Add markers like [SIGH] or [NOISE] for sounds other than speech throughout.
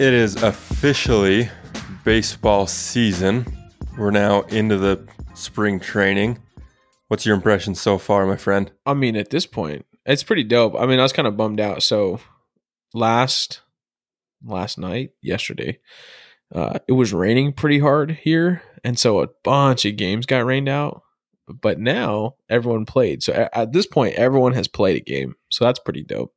It is officially baseball season. We're now into the spring training. What's your impression so far, my friend? I mean, at this point, it's pretty dope. I mean, I was kind of bummed out. So last last night, yesterday, uh, it was raining pretty hard here, and so a bunch of games got rained out. But now everyone played. So at, at this point, everyone has played a game. So that's pretty dope.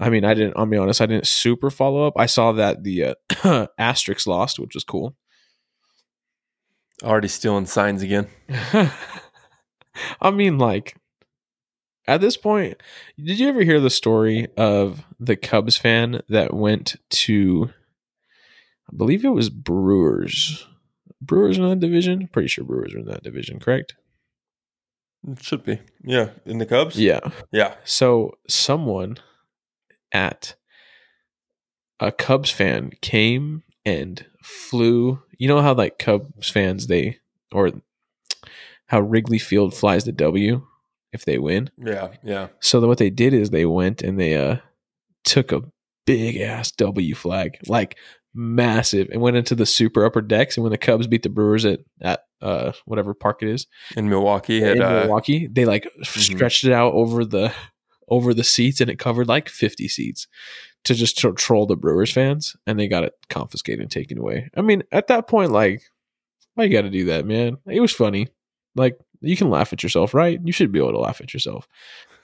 I mean, I didn't. I'll be honest. I didn't super follow up. I saw that the uh, [COUGHS] Asterix lost, which was cool. Already stealing signs again. [LAUGHS] I mean, like at this point, did you ever hear the story of the Cubs fan that went to, I believe it was Brewers, Brewers in that division? Pretty sure Brewers are in that division, correct? It should be. Yeah. In the Cubs? Yeah. Yeah. So someone at a Cubs fan came and flew. You know how like Cubs fans they or how Wrigley Field flies the W if they win. Yeah. Yeah. So what they did is they went and they uh took a big ass W flag, like massive, and went into the super upper decks. And when the Cubs beat the Brewers at at uh whatever park it is In Milwaukee. in At, uh, Milwaukee, they like stretched it out over the over the seats, and it covered like fifty seats to just to troll the Brewers fans, and they got it confiscated and taken away. I mean, at that point, like, why you got to do that, man? It was funny. Like, you can laugh at yourself, right? You should be able to laugh at yourself.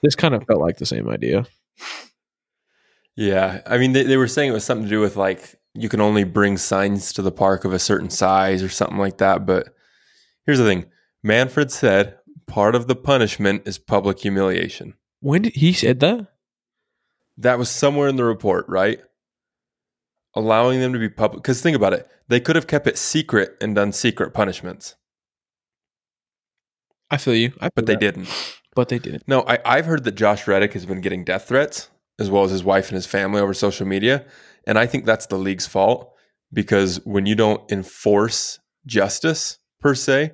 This kind of felt like the same idea. Yeah. I mean, they, they were saying it was something to do with like you can only bring signs to the park of a certain size or something like that. But here's the thing Manfred said part of the punishment is public humiliation. When did he said that? That was somewhere in the report, right? Allowing them to be public. Because think about it. They could have kept it secret and done secret punishments, I feel you, I feel but they that. didn't. But they didn't. No, I, I've heard that Josh Reddick has been getting death threats as well as his wife and his family over social media. And I think that's the league's fault because when you don't enforce justice per se,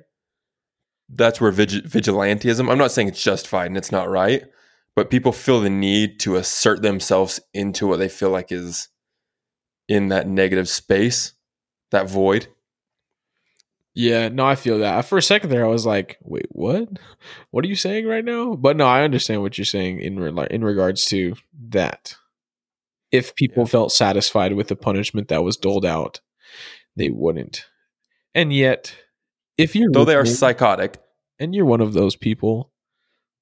that's where vig- vigilantism, I'm not saying it's justified and it's not right, but people feel the need to assert themselves into what they feel like is in that negative space, that void. Yeah, no, I feel that. For a second there, I was like, "Wait, what? What are you saying right now?" But no, I understand what you're saying in re- in regards to that. If people Yeah. felt satisfied with the punishment that was doled out, they wouldn't. And yet, if you're Though they are psychotic, and you're one of those people,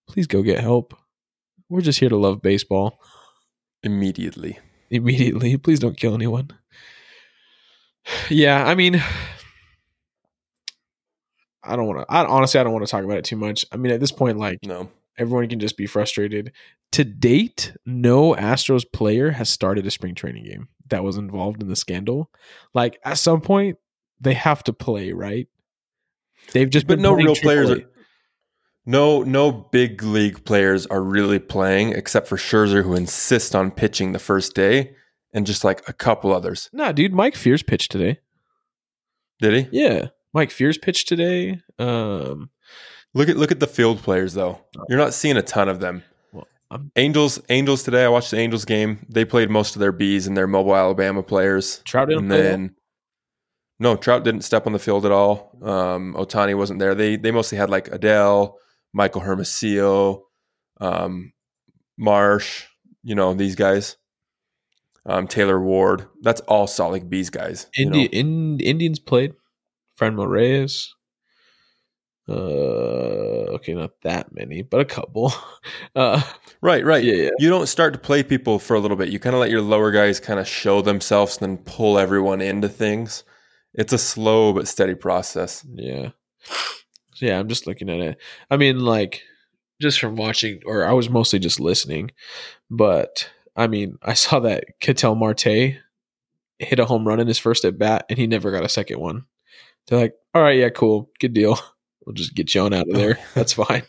please go get help. We're just here to love baseball immediately. immediately. Please don't kill anyone. Yeah, I mean, I don't want to. I honestly, I don't want to talk about it too much. I mean, at this point, like No. everyone can just be frustrated. To date, no Astros player has started a spring training game that was involved in the scandal. Like at some point, they have to play, right? They've just but no real players are no no big league players are really playing except for Scherzer who insists on pitching the first day and just like a couple others. Nah, dude, Mike Fiers pitched today. Did he? Yeah, Mike Fiers pitched today. Um, Look at look at the field players though. You're not seeing a ton of them. well, I'm Angels Angels today. I watched the Angels game. They played most of their bees and their mobile Alabama players. Trout didn't and play then no Trout didn't step on the field at all. Um, Ohtani wasn't there. They they mostly had like Adell, Michael Hermosillo, um, Marsh. You know these guys. Um, Taylor Ward. That's all Salt Lake Bees guys. you know? in, Indians played. Franmil Reyes. Uh, okay, not that many, but a couple. [LAUGHS] Uh, Right, right. yeah, yeah. You don't start to play people for a little bit. You kind of let your lower guys kind of show themselves and then pull everyone into things. It's a slow but steady process. Yeah. So yeah, I'm just looking at it. I mean, like, just from watching, or I was mostly just listening, but I mean, I saw that Ketel Marte hit a home run in his first at bat, and he never got a second one. They're like, all right, yeah, cool, good deal. [LAUGHS] We'll just get you on out of there. [LAUGHS] That's fine.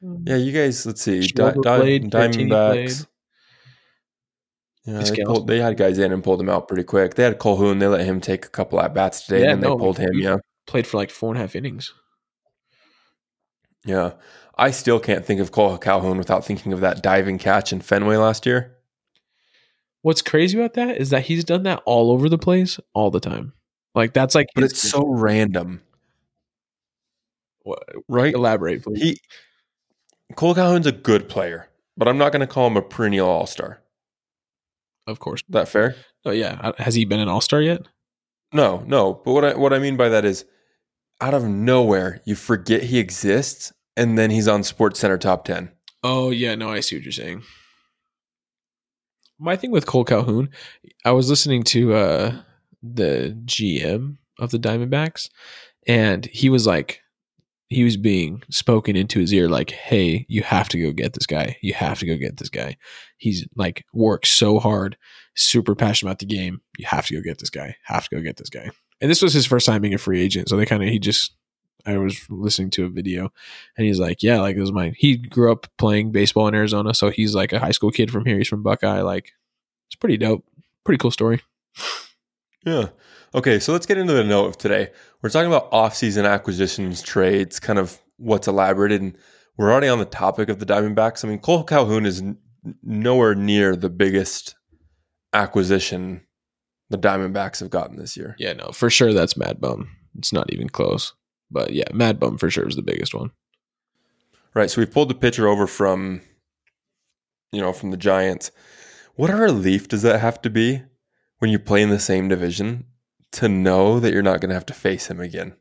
Yeah, you guys. Let's see. Di- played, Diamondbacks. Yeah, they, pulled, they had guys in and pulled him out pretty quick. They had Calhoun. They let him take a couple at bats today, Yeah, and then no, they pulled him. Yeah, Played for like four and a half innings. yeah. I still can't think of Cole Calhoun without thinking of that diving catch in Fenway last year. What's crazy about that is that he's done that all over the place all the time. Like that's like, But it's so random, What- right? elaborate, please. He Cole Calhoun's a good player, but I'm not going to call him a perennial all star. of course. That fair? Oh yeah, has he been an all star yet? No, no. But what I what I mean by that is, out of nowhere, you forget he exists, and then he's on Sports Center top ten. Oh yeah, no, I see what you're saying. My thing with Cole Calhoun, I was listening to uh the GM of the Diamondbacks, and he was like, he was being spoken into his ear, like, "Hey, you have to go get this guy. You have to go get this guy. He's like works so hard, super passionate about the game. You have to go get this guy. Have to go get this guy." And this was his first time being a free agent, so they kind of he just. I was listening to a video and he's like, yeah, like this is mine. He grew up playing baseball in Arizona, so he's like a high school kid from here. He's from Buckeye. Like, it's pretty dope. Pretty cool story. Yeah. Okay, so let's get into the note of today. We're talking about off-season acquisitions, trades, kind of what's elaborated, and we're already on the topic of the Diamondbacks. I mean, Cole Calhoun is n- nowhere near the biggest acquisition the Diamondbacks have gotten this year. Yeah, no, for sure that's Mad Bum. It's not even close. But yeah, Mad Bum for sure is the biggest one. Right. So we've pulled the pitcher over from, you know, from the Giants. What a relief does that have to be when you play in the same division to know that you're not going to have to face him again?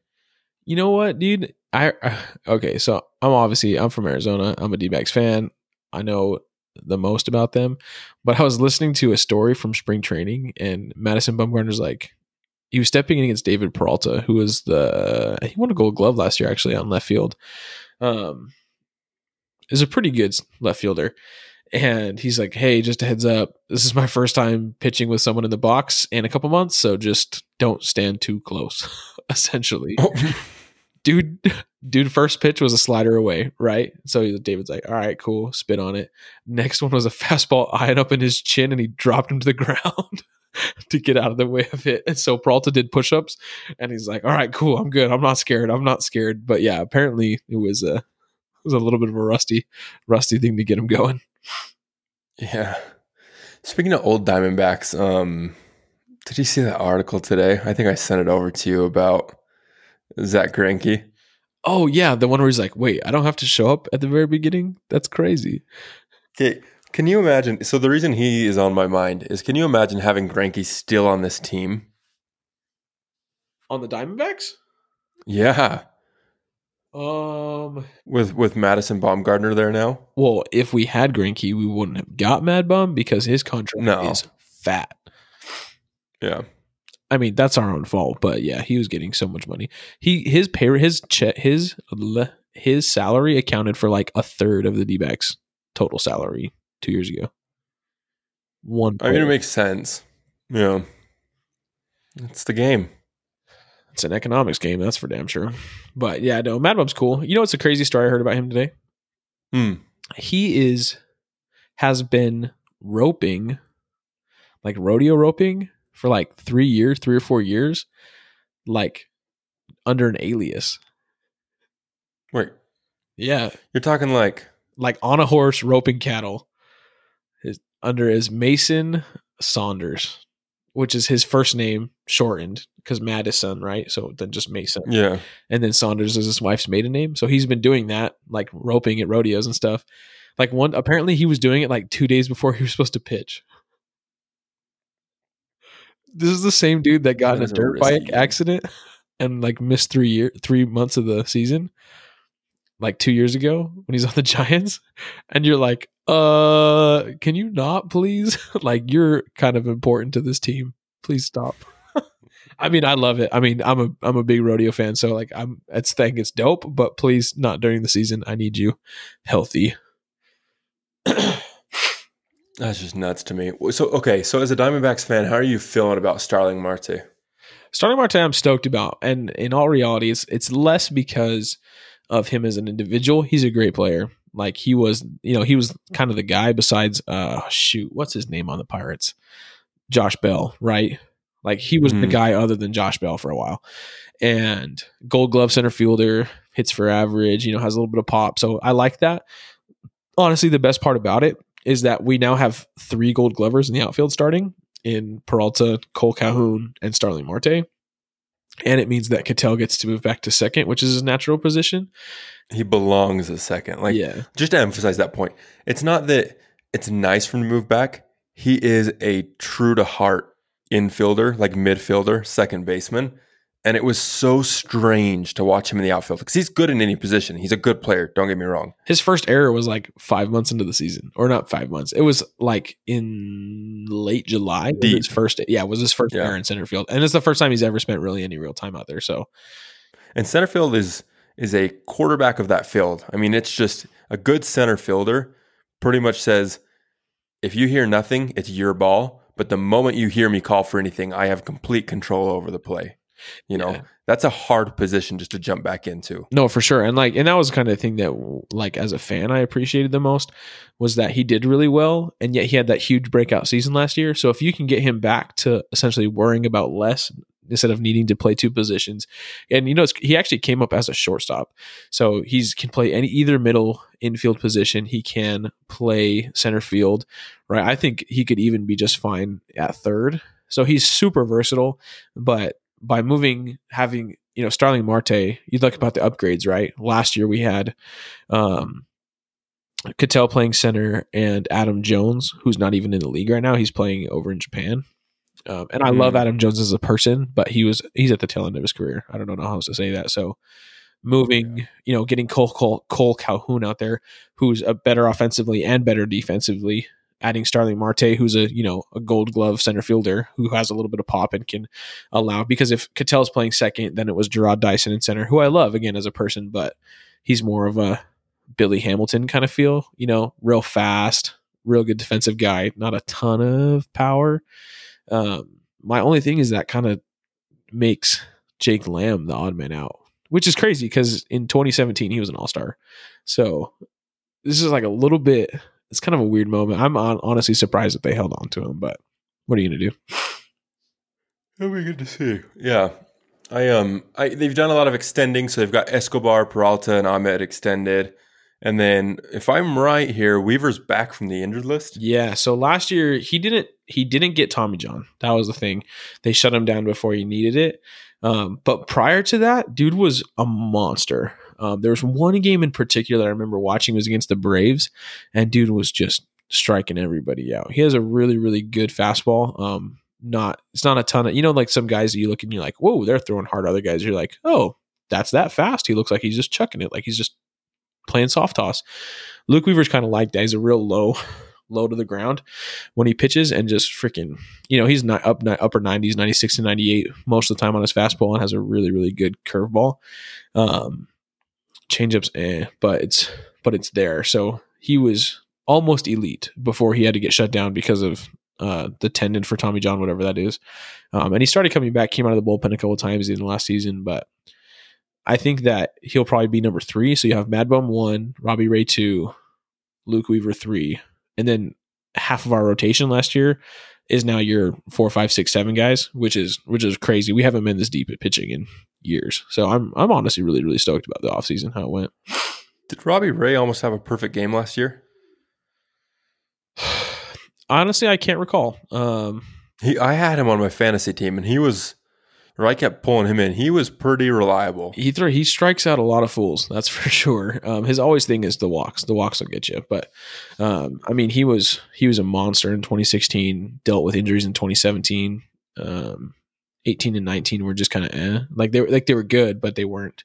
You know what, dude? I [SIGHS] okay, so I'm obviously I'm from Arizona. I'm a D-backs fan. I know the most about them, but I was listening to a story from spring training, and Madison Bumgarner's like, he was stepping in against David Peralta, who was the he won a Gold Glove last year actually on left field. Um, is a pretty good left fielder. And he's like, "Hey, just a heads up. This is my first time pitching with someone in the box in a couple months, so just don't stand too close." [LAUGHS] Essentially, dude [LAUGHS] dude first pitch was a slider away right? So david's like all right cool spit on it. Next one was a fastball eyeing up in his chin and he dropped him to the [LAUGHS] ground [LAUGHS] to get out of the way of it. And so Peralta did push-ups and he's like all right cool i'm good i'm not scared i'm not scared. But yeah apparently it was a it was a little bit of a rusty rusty thing to get him going. Yeah. Speaking of old Diamondbacks, um, did you see that article today? I think I sent it over to you about Zack Greinke. oh yeah the one where he's like wait i don't have to show up at the very beginning that's crazy Okay, can you imagine? So the reason he is on my mind is, can you imagine having Greinke still on this team? on the diamondbacks Yeah, um with with Madison Bumgarner there now. Well, if we had Greinke, we wouldn't have got Mad because his contract No. is fat. Yeah, I mean, that's our own fault, but yeah, he was getting so much money. He his pay his check his his salary accounted for like a third of the D backs total salary two years ago. One. I mean it makes sense. Yeah, it's the game. it's an economics game, that's for damn sure. But yeah, no, Mad Bum's cool. You know, what's a crazy story I heard about him today. Hmm. he is has been roping like rodeo roping for like three years three or four years like under an alias Wait, yeah you're talking like like on a horse roping cattle his, under his mason saunders which is his first name shortened because madison right so then just mason yeah. and then Saunders is his wife's maiden name. So he's been doing that, like roping at rodeos and stuff. Like one, apparently he was doing it like two days before he was supposed to pitch. This is the same dude that got That in a is a dirt bike game. accident and like missed three year, three months of the season, like two years ago when he's on the [LAUGHS] Giants. And you're like, uh, can you not please? [LAUGHS] like you're kind of important to this team. Please stop. [LAUGHS] I mean, I love it. I mean, I'm a I'm a big rodeo fan, so like I'm it's think it's dope, but please not during the season. I need you healthy. [CLEARS THROAT] That's just nuts to me. So okay, so as a Diamondbacks fan, how are you feeling about Starling Marte? Starling Marte, I'm stoked about, and in all reality, it's it's less because of him as an individual. He's a great player. Like he was, you know, he was kind of the guy. Besides, uh, shoot, what's his name on the Pirates? Josh Bell, right? Like he was the Mhm. guy other than Josh Bell for a while, and Gold Glove center fielder hits for average. You know, has a little bit of pop. So I like that. Honestly, the best part about it is that we now have three Gold Glovers in the outfield starting in Peralta, Cole Calhoun, and Starling Marte. And it means that Ketel gets to move back to second, which is his natural position. He belongs a second. Like, yeah, just to emphasize that point, it's not that it's nice for him to move back. He is a true to heart infielder, like midfielder, second baseman. And it was so strange to watch him in the outfield because he's good in any position. He's a good player. Don't get me wrong. his first error was like five months into the season, or not five months. It was like in late July. His first, yeah, it was his first Yeah. error in center field, and it's the first time he's ever spent really any real time out there. So And center field is is a quarterback of that field. I mean, it's just a good center fielder pretty much says if you hear nothing, it's your ball. But the moment you hear me call for anything, I have complete control over the play. You know, Yeah. that's a hard position just to jump back into. No, for sure. And like, and that was kind of the thing that, like, as a fan, I appreciated the most was that he did really well, and yet he had that huge breakout season last year. So if you can get him back to essentially worrying about less instead of needing to play two positions, and you know, it's, he actually came up as a shortstop, so he's can play any either middle infield position. He can play center field, right? I think he could even be just fine at third. So he's super versatile, but by moving, having you know, Starling Marte, you look about the upgrades, right? Last year we had um Ketel playing center and Adam Jones, who's not even in the league right now. He's playing over in Japan. Um, and I love Hmm. Adam Jones as a person, but he was he's at the tail end of his career. I don't know how else to say that. So moving, you know, getting Cole, Cole Cole Calhoun out there, who's a better offensively and better defensively. Adding Starling Marte, who's a you know a Gold Glove center fielder who has a little bit of pop and can allow. Because if Ketel's playing second, then it was Jarrod Dyson in center, who I love again as a person, but he's more of a Billy Hamilton kind of feel. You know, real fast, real good defensive guy, not a ton of power. Um, my only thing is that kind of makes Jake Lamb the odd man out, which is crazy because in 2017 he was an All Star. So this is like a little bit. It's kind of a weird moment. I'm on, honestly surprised that they held on to him, but what are you gonna do? It'll be good to see. Yeah. I um I they've done a lot of extending, so they've got Escobar, Peralta, and Ahmed extended. And then if I'm right here, Weaver's back from the injured list. Yeah. So last year he didn't he didn't get Tommy John. That was the thing. They shut him down before he needed it. Um, but prior to that, dude was a monster. Um, there was one game in particular that I remember watching was against the Braves, and dude was just striking everybody out. He has a really really good fastball. Um, not it's not a ton of you know like some guys that you look and you're like whoa they're throwing hard. Other guys you're like oh that's that fast. He looks like he's just chucking it like he's just playing soft toss. Luke Weaver's kind of like that. He's a real low, [LAUGHS] low to the ground when he pitches and just freaking, you know, he's not up ni- upper 90s, 96 to 98 most of the time on his fastball and has a really, really good curveball. Um, changeups, eh, but it's but it's there. So he was almost elite before he had to get shut down because of uh, the tendon for Tommy John, whatever that is. Um, and he started coming back, came out of the bullpen a couple times in the last season, but I think that he'll probably be number three. So you have Mad Bum one, Robbie Ray two, Luke Weaver three, and then half of our rotation last year is now your four, five, six, seven guys, which is which is crazy. We haven't been this deep at pitching in years. So I'm I'm honestly really, really stoked about the offseason, how it went. Did Robbie Ray almost have a perfect game last year? [SIGHS] honestly, I can't recall. Um He I had him on my fantasy team and he was or I kept pulling him in. He was pretty reliable. he throw, he strikes out a lot of fools. [LAUGHS] That's for sure. Um, his always thing is the walks. The walks will get you. But um, I mean, he was he was a monster in 2016. Dealt with injuries in 2017. Um, 18 and 19 were just kind of eh. like they were like they were good, but they weren't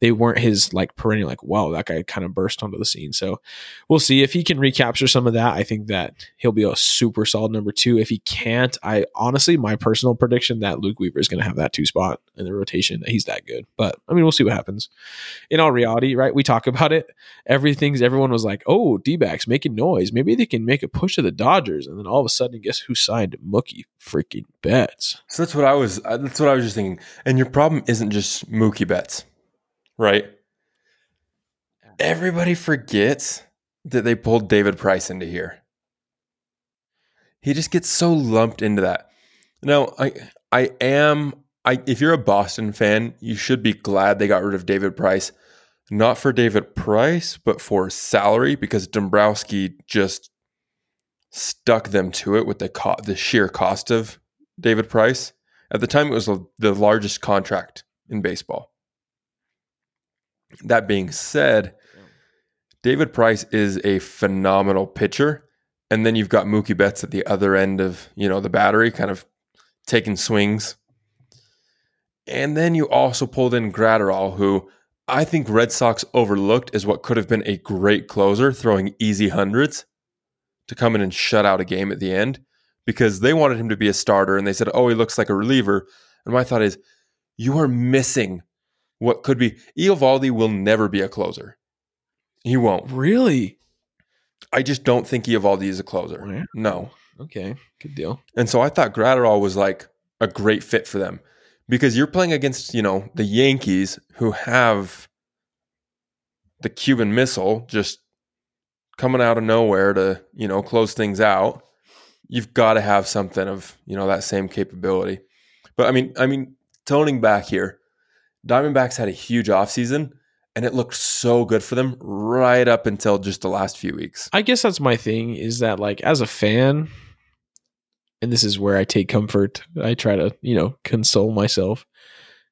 they weren't his like perennial like wow that guy kind of burst onto the scene. So we'll see if he can recapture some of that. I think that he'll be a super solid number two. If he can't, I honestly my personal prediction that Luke Weaver is going to have that two spot in the rotation. That he's that good, but I mean we'll see what happens. In all reality, right? We talk about it. Everything's everyone was like, oh, D backs making noise. Maybe they can make a push to the Dodgers, and then all of a sudden, guess who signed Mookie freaking Betts? So that's what I was uh, that's what I was just thinking. And your problem isn't just Mookie Betts, right? Everybody forgets that they pulled David Price into here. He just gets so lumped into that. Now, I I am I if you're a Boston fan, you should be glad they got rid of David Price. Not for David Price, but for salary because Dombrowski just stuck them to it with the co- the sheer cost of David Price. At the time, it was the largest contract in baseball. That being said, David Price is a phenomenal pitcher. And then you've got Mookie Betts at the other end of, you know, the battery, kind of taking swings. And then you also pulled in Graterol, who I think Red Sox overlooked as what could have been a great closer, throwing easy hundreds to come in and shut out a game at the end because they wanted him to be a starter and they said, oh, he looks like a reliever. And my thought is, you are missing what could be. Eovaldi will never be a closer. He won't. Really? I just don't think Eovaldi is a closer. Yeah. No. Okay, good deal. And so I thought Graterol was like a great fit for them because you're playing against, you know, the Yankees who have the Cuban missile just coming out of nowhere to, you know, close things out. You've got to have something of, you know, that same capability. But I mean, I mean, toning back here, Diamondbacks had a huge offseason and it looked so good for them right up until just the last few weeks. I guess that's my thing is that like as a fan, and this is where I take comfort. I try to, you know, console myself.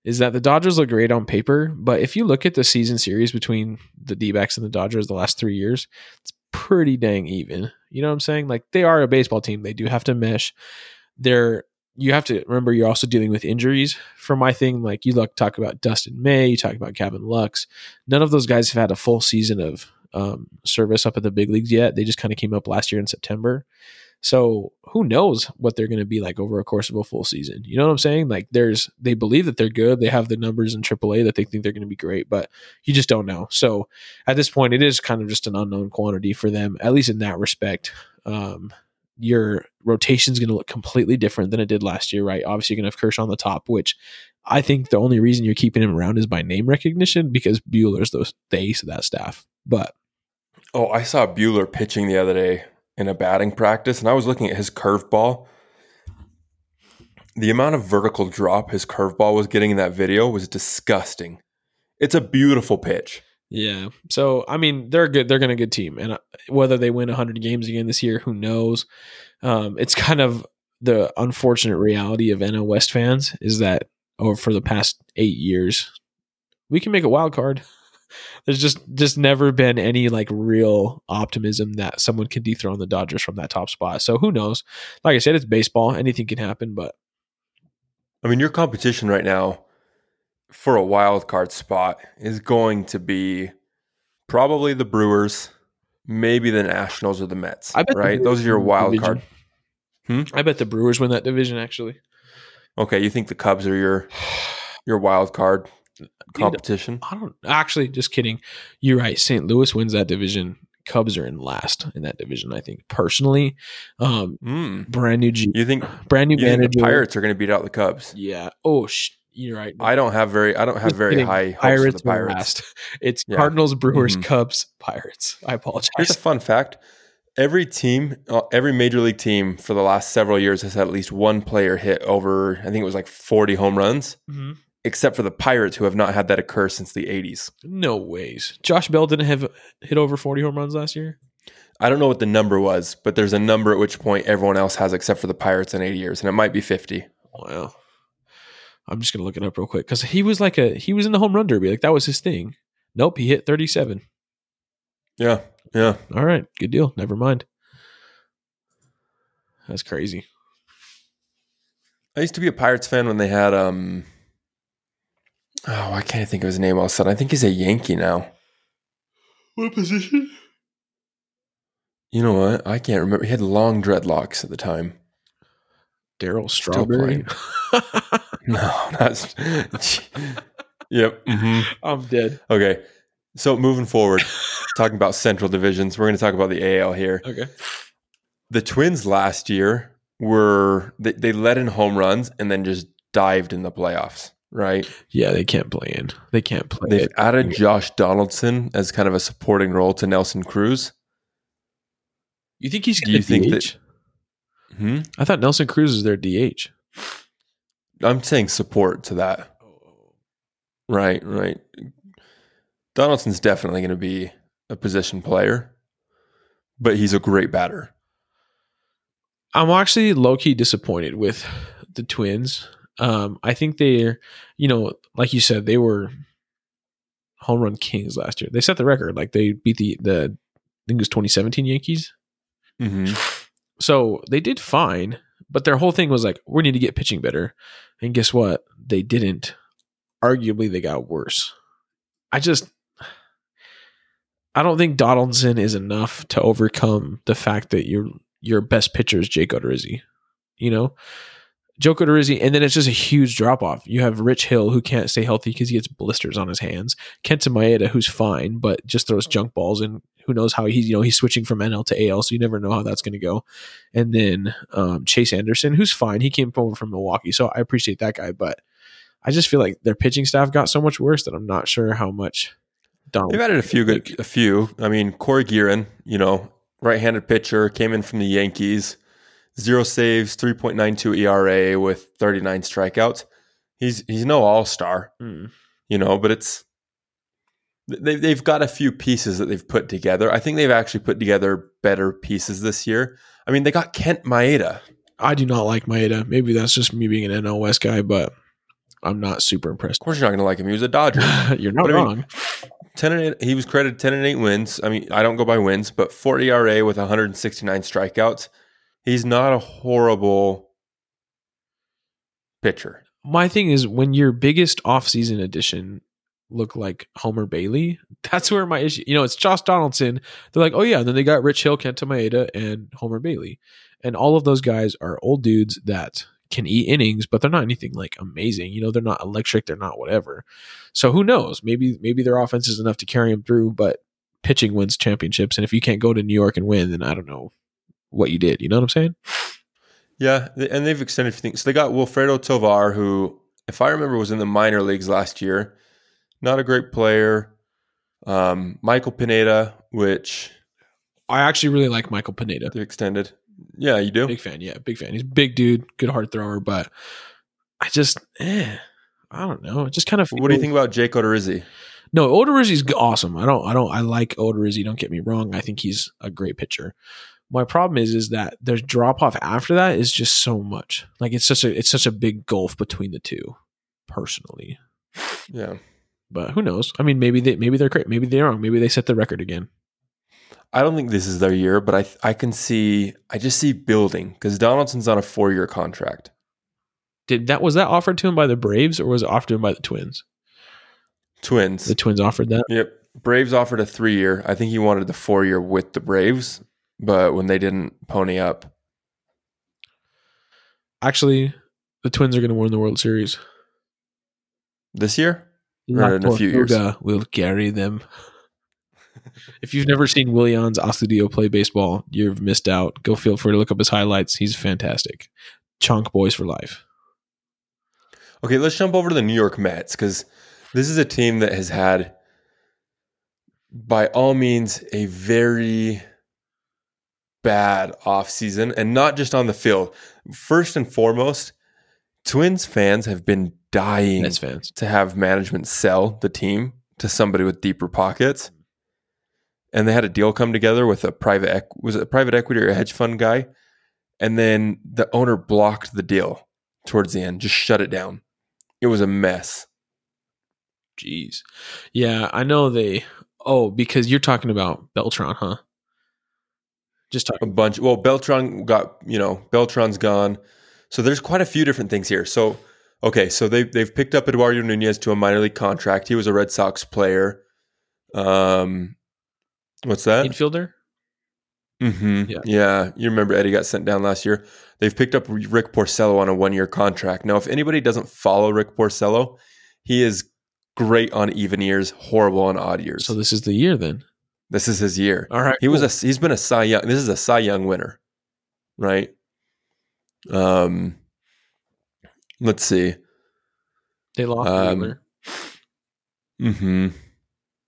Is that the Dodgers look great on paper, but if you look at the season series between the D backs and the Dodgers the last three years, it's pretty dang even. You know what I'm saying? Like they are a baseball team. They do have to mesh. They're you have to remember you're also dealing with injuries. For my thing, like you look talk about Dustin May, you talk about Gavin Lux. None of those guys have had a full season of um, service up at the big leagues yet. They just kind of came up last year in September. So who knows what they're going to be like over a course of a full season? You know what I'm saying? Like there's they believe that they're good. They have the numbers in AAA that they think they're going to be great, but you just don't know. So at this point, it is kind of just an unknown quantity for them, at least in that respect. Um, your rotation is going to look completely different than it did last year, right? Obviously, you're going to have Kershaw on the top, which I think the only reason you're keeping him around is by name recognition because Buehler's the, the ace of that staff. But oh, I saw Buehler pitching the other day in a batting practice, and I was looking at his curveball. The amount of vertical drop his curveball was getting in that video was disgusting. It's a beautiful pitch. Yeah. So I mean, they're good. They're going to good team, and uh, whether they win 100 games again this year, who knows? Um, it's kind of the unfortunate reality of NL West fans is that over for the past eight years, we can make a wild card. There's just just never been any like real optimism that someone can dethrone the Dodgers from that top spot. So who knows? Like I said, it's baseball. Anything can happen, but I mean, your competition right now for a wild card spot is going to be probably the Brewers, maybe the Nationals or the Mets. I bet right? Those are your wild division. card. Hmm? I bet the Brewers win that division actually. Okay, you think the Cubs are your your wild card competition? I don't actually just kidding. You're right. St. Louis wins that division. Cubs are in last in that division, I think personally. Um, mm. brand new G- You think brand new manager. the Pirates are going to beat out the Cubs? Yeah. Oh, sh- you're right. I don't have very I don't have very high Pirates. Pirates. [LAUGHS] It's yeah. Cardinals, Brewers, mm-hmm. Cubs, Pirates. I apologize. Here's a fun fact: every team, uh, every major league team for the last several years has had at least one player hit over. I think it was like 40 home runs. Mm-hmm. Except for the Pirates, who have not had that occur since the 80s. No ways. Josh Bell didn't have hit over 40 home runs last year. I don't know what the number was, but there's a number at which point everyone else has except for the Pirates in 80 years, and it might be 50. Wow. I'm just gonna look it up real quick because he was like a he was in the home run derby, like that was his thing. Nope, he hit 37. Yeah, yeah. All right, good deal. Never mind. That's crazy. I used to be a Pirates fan when they had um. Oh, why can't I think of his name all of a sudden? I think he's a Yankee now. What position? You know what? I can't remember. He had long dreadlocks at the time. Darryl Strawberry. [LAUGHS] no, that's. [LAUGHS] yep. Mm-hmm. I'm dead. Okay. So moving forward, talking about central divisions, we're going to talk about the AL here. Okay. The Twins last year were they, they led in home runs and then just dived in the playoffs, right? Yeah, they can't play in. They can't play. They've it. added Josh Donaldson as kind of a supporting role to Nelson Cruz. You think he's? Do you think that? Hmm? I thought Nelson Cruz is their DH. I'm saying support to that. Right, right. Donaldson's definitely going to be a position player, but he's a great batter. I'm actually low key disappointed with the Twins. Um, I think they're, you know, like you said, they were home run kings last year. They set the record. Like they beat the the I think it was 2017 Yankees. hmm So they did fine, but their whole thing was like, we need to get pitching better. And guess what? They didn't. Arguably, they got worse. I just, I don't think Donaldson is enough to overcome the fact that your your best pitcher is Jake Odorizzi. You know, Joe Odorizzi, and then it's just a huge drop off. You have Rich Hill who can't stay healthy because he gets blisters on his hands. Kenta Maeda who's fine but just throws junk balls and who knows how he's you know he's switching from NL to AL, so you never know how that's going to go. And then um, Chase Anderson, who's fine, he came over from Milwaukee, so I appreciate that guy. But I just feel like their pitching staff got so much worse that I'm not sure how much. Donald They've added a few good, a few. I mean, Corey Gearin, you know, right-handed pitcher, came in from the Yankees, zero saves, 3.92 ERA with 39 strikeouts. He's he's no all-star, Mm. you know, but it's they they've got a few pieces that they've put together. I think they've actually put together better pieces this year. I mean, they got Kent Maeda. I do not like Maeda. Maybe that's just me being an NL West guy, but I'm not super impressed. Of course, you're not going to like him. He was a Dodger. [LAUGHS] You're not But I mean, wrong. 10 and 8, he was credited 10 and 8 wins. I mean, I don't go by wins, but 4 ERA with 169 strikeouts. He's not a horrible pitcher. My thing is when your biggest offseason addition look like Homer Bailey, [LAUGHS] that's where my issue. You know, it's Josh Donaldson. They're like, oh yeah, and then they got Rich Hill, Kenta Maeda, and Homer Bailey, and all of those guys are old dudes that can eat innings, but they're not anything like amazing. You know, they're not electric. They're not whatever. So who knows? Maybe maybe their offense is enough to carry them through, but pitching wins championships. And if you can't go to New York and win, then I don't know what you did. You know what I'm saying? Yeah, and they've extended things. So they got Wilfredo Tovar, who, if I remember, was in the minor leagues last year. Not a great player. Um, Michael Pineda, which I actually really like Michael Pineda. they extended. Yeah, you do. Big fan, yeah, big fan. He's a big dude, good hard thrower, but I just, eh, I don't know. It just kind of. What do you think about Jake Odorizzi? No, Odorizzi's awesome. I don't, I don't, I like Odorizzi. Don't get me wrong. I think he's a great pitcher. My problem is, is that there's drop off after that is just so much. Like it's such a, it's such a big gulf between the two. Personally, Yeah. but who knows? I mean, maybe they, maybe they're great. Maybe they're wrong. Maybe they set the record again. I don't think this is their year, but I I can see I just see building because Donaldson's on a four year contract. Did that was that offered to him by the Braves or was it offered to him by the Twins? Twins. The Twins offered that. Yep. Braves offered a three year. I think he wanted the four year with the Braves, but when they didn't pony up, Actually, the Twins are going to win the World Series. this year Or in a few years. Will carry them. [LAUGHS] if you've never seen Willians Astudillo play baseball, you've missed out. Go feel free to look up his highlights. He's fantastic. Chunk boys for life. Okay, let's jump over to the New York Mets because this is a team that has had, by all means, a very bad offseason and not just on the field. First and foremost, Twins fans have been dying to have management sell the team to somebody with deeper pockets. And they had a deal come together with a private was it a private equity or a hedge fund guy, and then the owner blocked the deal towards the end, just shut it down. It was a mess. Jeez. Yeah, I know they. Oh, because you're talking about Beltran, huh? Just A bunch. Well, Beltran got you know Beltran's gone, so there's quite a few different things here. So okay, so they they've picked up Eduardo Nunez to a minor league contract. He was a Red Sox player. Um, what's that? Infielder? hmm Yeah. Yeah. You remember Eddie got sent down last year. They've picked up Rick Porcello on a one year contract. Now, if anybody doesn't follow Rick Porcello, he is great on even years, horrible on odd years. So this is the year then. This is his year. All right. He was cool. a he's been a Cy Young. This is a Cy Young winner, right? Um, let's see. They lost um, Wheeler. hmm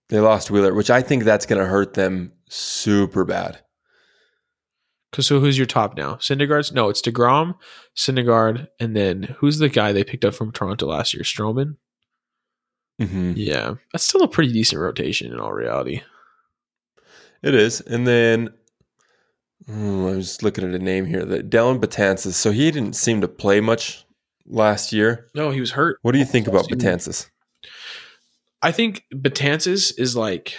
They lost Wheeler, which I think that's going to hurt them super bad. Cause so who's your top now? Syndergaard's no, it's Degrom, Syndergaard, and then who's the guy they picked up from Toronto last year? Stroman. hmm Yeah, that's still a pretty decent rotation in all reality. It is. And then I was looking at a name here. That Dellin Betances. So he didn't seem to play much last year. No, he was hurt. What do you think about. Betances? I think Betances is like,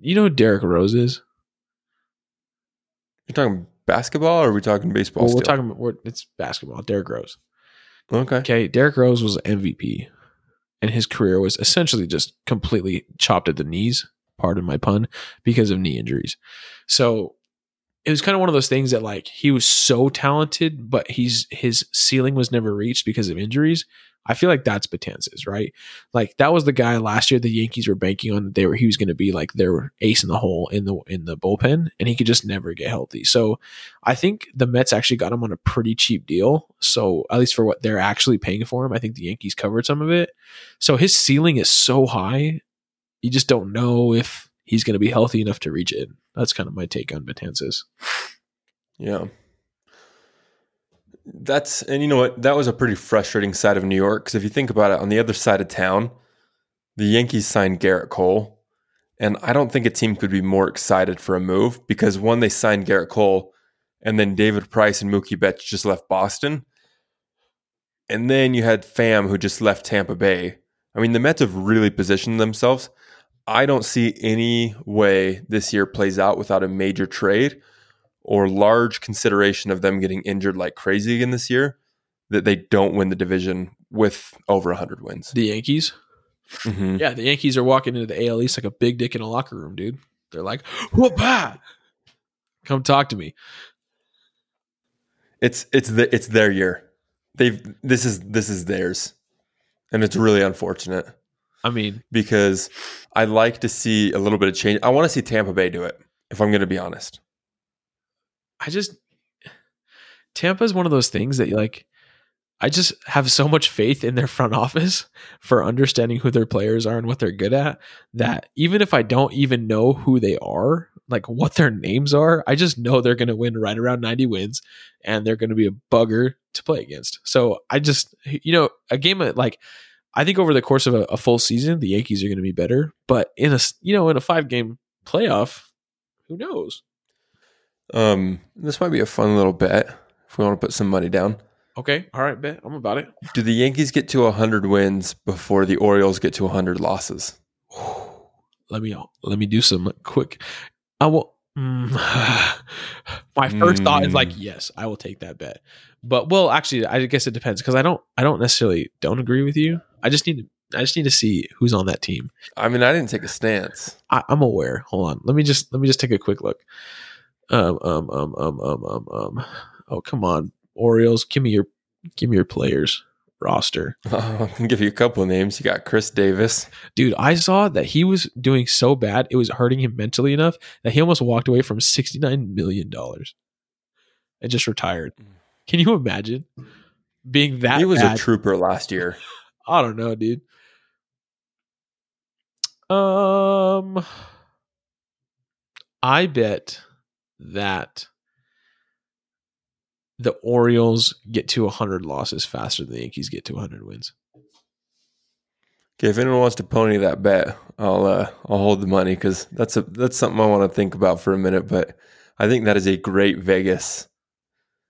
you know, who Derrick Rose is. You're talking basketball, or are we talking baseball? Well, we're still? talking we're, it's basketball. Derrick Rose. Okay. Okay, Derrick Rose was MVP, and his career was essentially just completely chopped at the knees. Pardon my pun, because of knee injuries. So it was kind of one of those things that like he was so talented, but he's his ceiling was never reached because of injuries. I feel like that's Betances, right? Like that was the guy last year the Yankees were banking on that they were he was going to be like their ace in the hole in the in the bullpen, and he could just never get healthy. So I think the Mets actually got him on a pretty cheap deal. So at least for what they're actually paying for him, I think the Yankees covered some of it. So his ceiling is so high, you just don't know if he's going to be healthy enough to reach it. That's kind of my take on Betances. Yeah. That's and you know what? That was a pretty frustrating side of New York because if you think about it, on the other side of town, the Yankees signed Gerrit Cole, and I don't think a team could be more excited for a move because one, they signed Gerrit Cole, and then David Price and Mookie Betts just left Boston, and then you had Pham who just left Tampa Bay. I mean, the Mets have really positioned themselves. I don't see any way this year plays out without a major trade or large consideration of them getting injured like crazy again this year that they don't win the division with over 100 wins. The Yankees? Mhm. Yeah, the Yankees are walking into the AL East like a big dick in a locker room, dude. They're like, whoop-ah! Come talk to me. It's it's the it's their year. They've this is this is theirs. And it's really unfortunate I mean, because I like to see a little bit of change. I want to see Tampa Bay do it if I'm going to be honest. I just Tampa is one of those things that you like I just have so much faith in their front office [LAUGHS] for understanding who their players are and what they're good at that even if I don't even know who they are, like what their names are, I just know they're going to win right around 90 wins and they're going to be a bugger to play against. So I just you know, a game of like I think over the course of a, a full season the Yankees are going to be better, but in a you know, in a 5 game playoff, who knows? Um this might be a fun little bet if we want to put some money down. Okay, all right, bet. I'm about it. Do the Yankees get to 100 wins before the Orioles get to 100 losses? let me let me do some quick. I will. Mm, [SIGHS] my first thought is like, Mm. yes, I will take that bet. But well, actually, I guess it depends because I don't. I don't necessarily don't agree with you. I just need to. I just need to see who's on that team. I mean, I didn't take a stance. I, I'm aware. Hold on. Let me just let me just take a quick look. Um um um um um um um. Oh come on, Orioles. Give me your give me your players roster. [LAUGHS] I can give you a couple of names. You got Chris Davis. Dude, I saw that he was doing so bad, it was hurting him mentally enough that he almost walked away from $69 million and just retired. Can you imagine being that he was bad? a trooper last year. I don't know, dude. Um, I bet that the Orioles get to 100 losses faster than the Yankees get to 100 wins. Okay, if anyone wants to pony that bet, I'll uh, I'll hold the money because that's a that's something I want to think about for a minute. But I think that is a great Vegas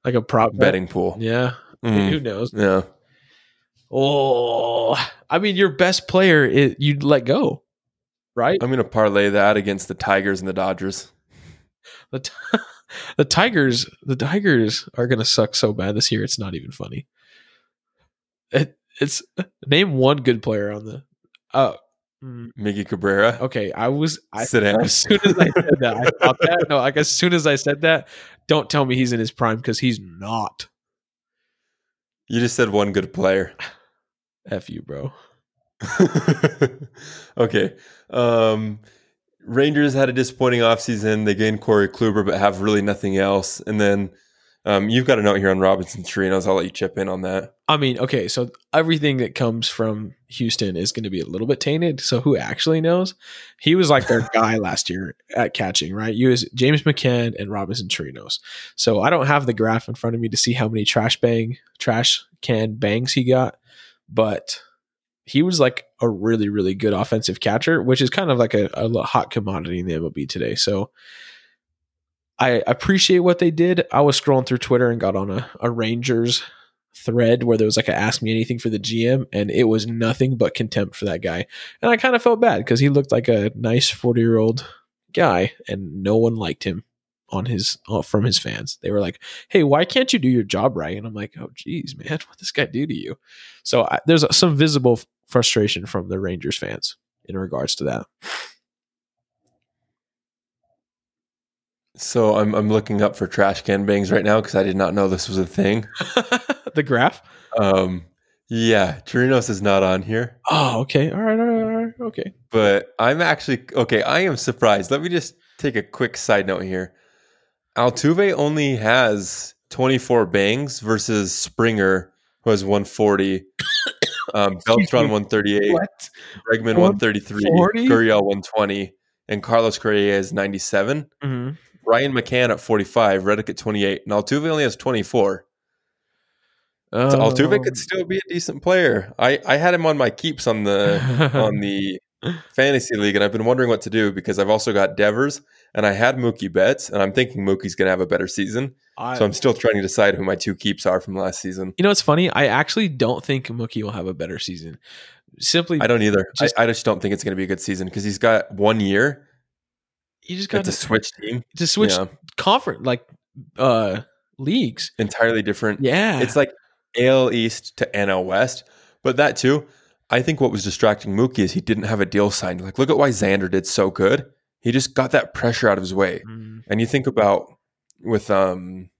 Like a prop bet. betting pool. Yeah. Mm, Who knows? yeah, Oh, I mean, your best player is you'd let go, right? I'm gonna parlay that against the Tigers and the Dodgers. The, t- [LAUGHS] the Tigers, the Tigers are gonna suck so bad this year. It's not even funny. It, it's name one good player on the. Oh, mm, Miggy Cabrera. okay. I was. I, Sit down. as soon as I said that, I thought that. No, like as soon as I said that, don't tell me he's in his prime because he's not. You just said one good player. F you, bro. [LAUGHS] okay. Um, Rangers had a disappointing offseason. They gained Corey Kluber, but have really nothing else. And then um, you've got a note here on Robinson Chirinos. I'll let you chip in on that. I mean, okay, so everything that comes from Houston is going to be a little bit tainted. So who actually knows? He was like their [LAUGHS] guy last year at catching, right? You was James McCann and Robinson Chirinos. So I don't have the graph in front of me to see how many trash bang, trash can bangs he got, but he was like a really, really good offensive catcher, which is kind of like a, a hot commodity in the MLB today. So I appreciate what they did. I was scrolling through Twitter and got on a, a Rangers thread where there was like a ask me anything for the GM and it was nothing but contempt for that guy. And I kind of felt bad because he looked like a nice 40 year old guy and no one liked him on his uh, from his fans. They were like, "Hey, why can't you do your job right?" And I'm like, "Oh, geez, man, [LAUGHS] what this guy do to you?" So I, there's some visible frustration from the Rangers fans in regards to that. So I'm I'm looking up for trash can bangs right now because I did not know this was a thing. [LAUGHS] the graph. Um, yeah, Chirinos is not on here, Oh, okay. All right. All right. All right. Okay. but I'm actually okay. I am surprised. Let me just take a quick side note here. Altuve only has 24 bangs versus Springer, who has 140. [COUGHS] Um, Beltran 138, What? Bregman 133, 140? Gurriel 120, and Carlos Correa is 97. Mm-hmm. Brian McCann at 45, Reddick at 28, and Altuve only has 24. Oh. So Altuve could still be a decent player. I, I had him on my keeps on the [LAUGHS] on the fantasy league, and I've been wondering what to do because I've also got Devers and I had Mookie Betts, and I'm thinking Mookie's going to have a better season. I- So I'm still trying to decide who my two keeps are from last season. you know, it's funny. I actually don't think Mookie will have a better season. Simply, I don't either. Just- I, I just don't think it's going to be a good season because he's got one year. you just got to, switch team. to switch Yeah, conference like uh leagues. entirely different. Yeah, It's like AL East to NL West. But that too, I think what was distracting Mookie is he didn't have a deal signed. Like, look at why Xander did so good. He just got that pressure out of his way. Mm, And you think about with um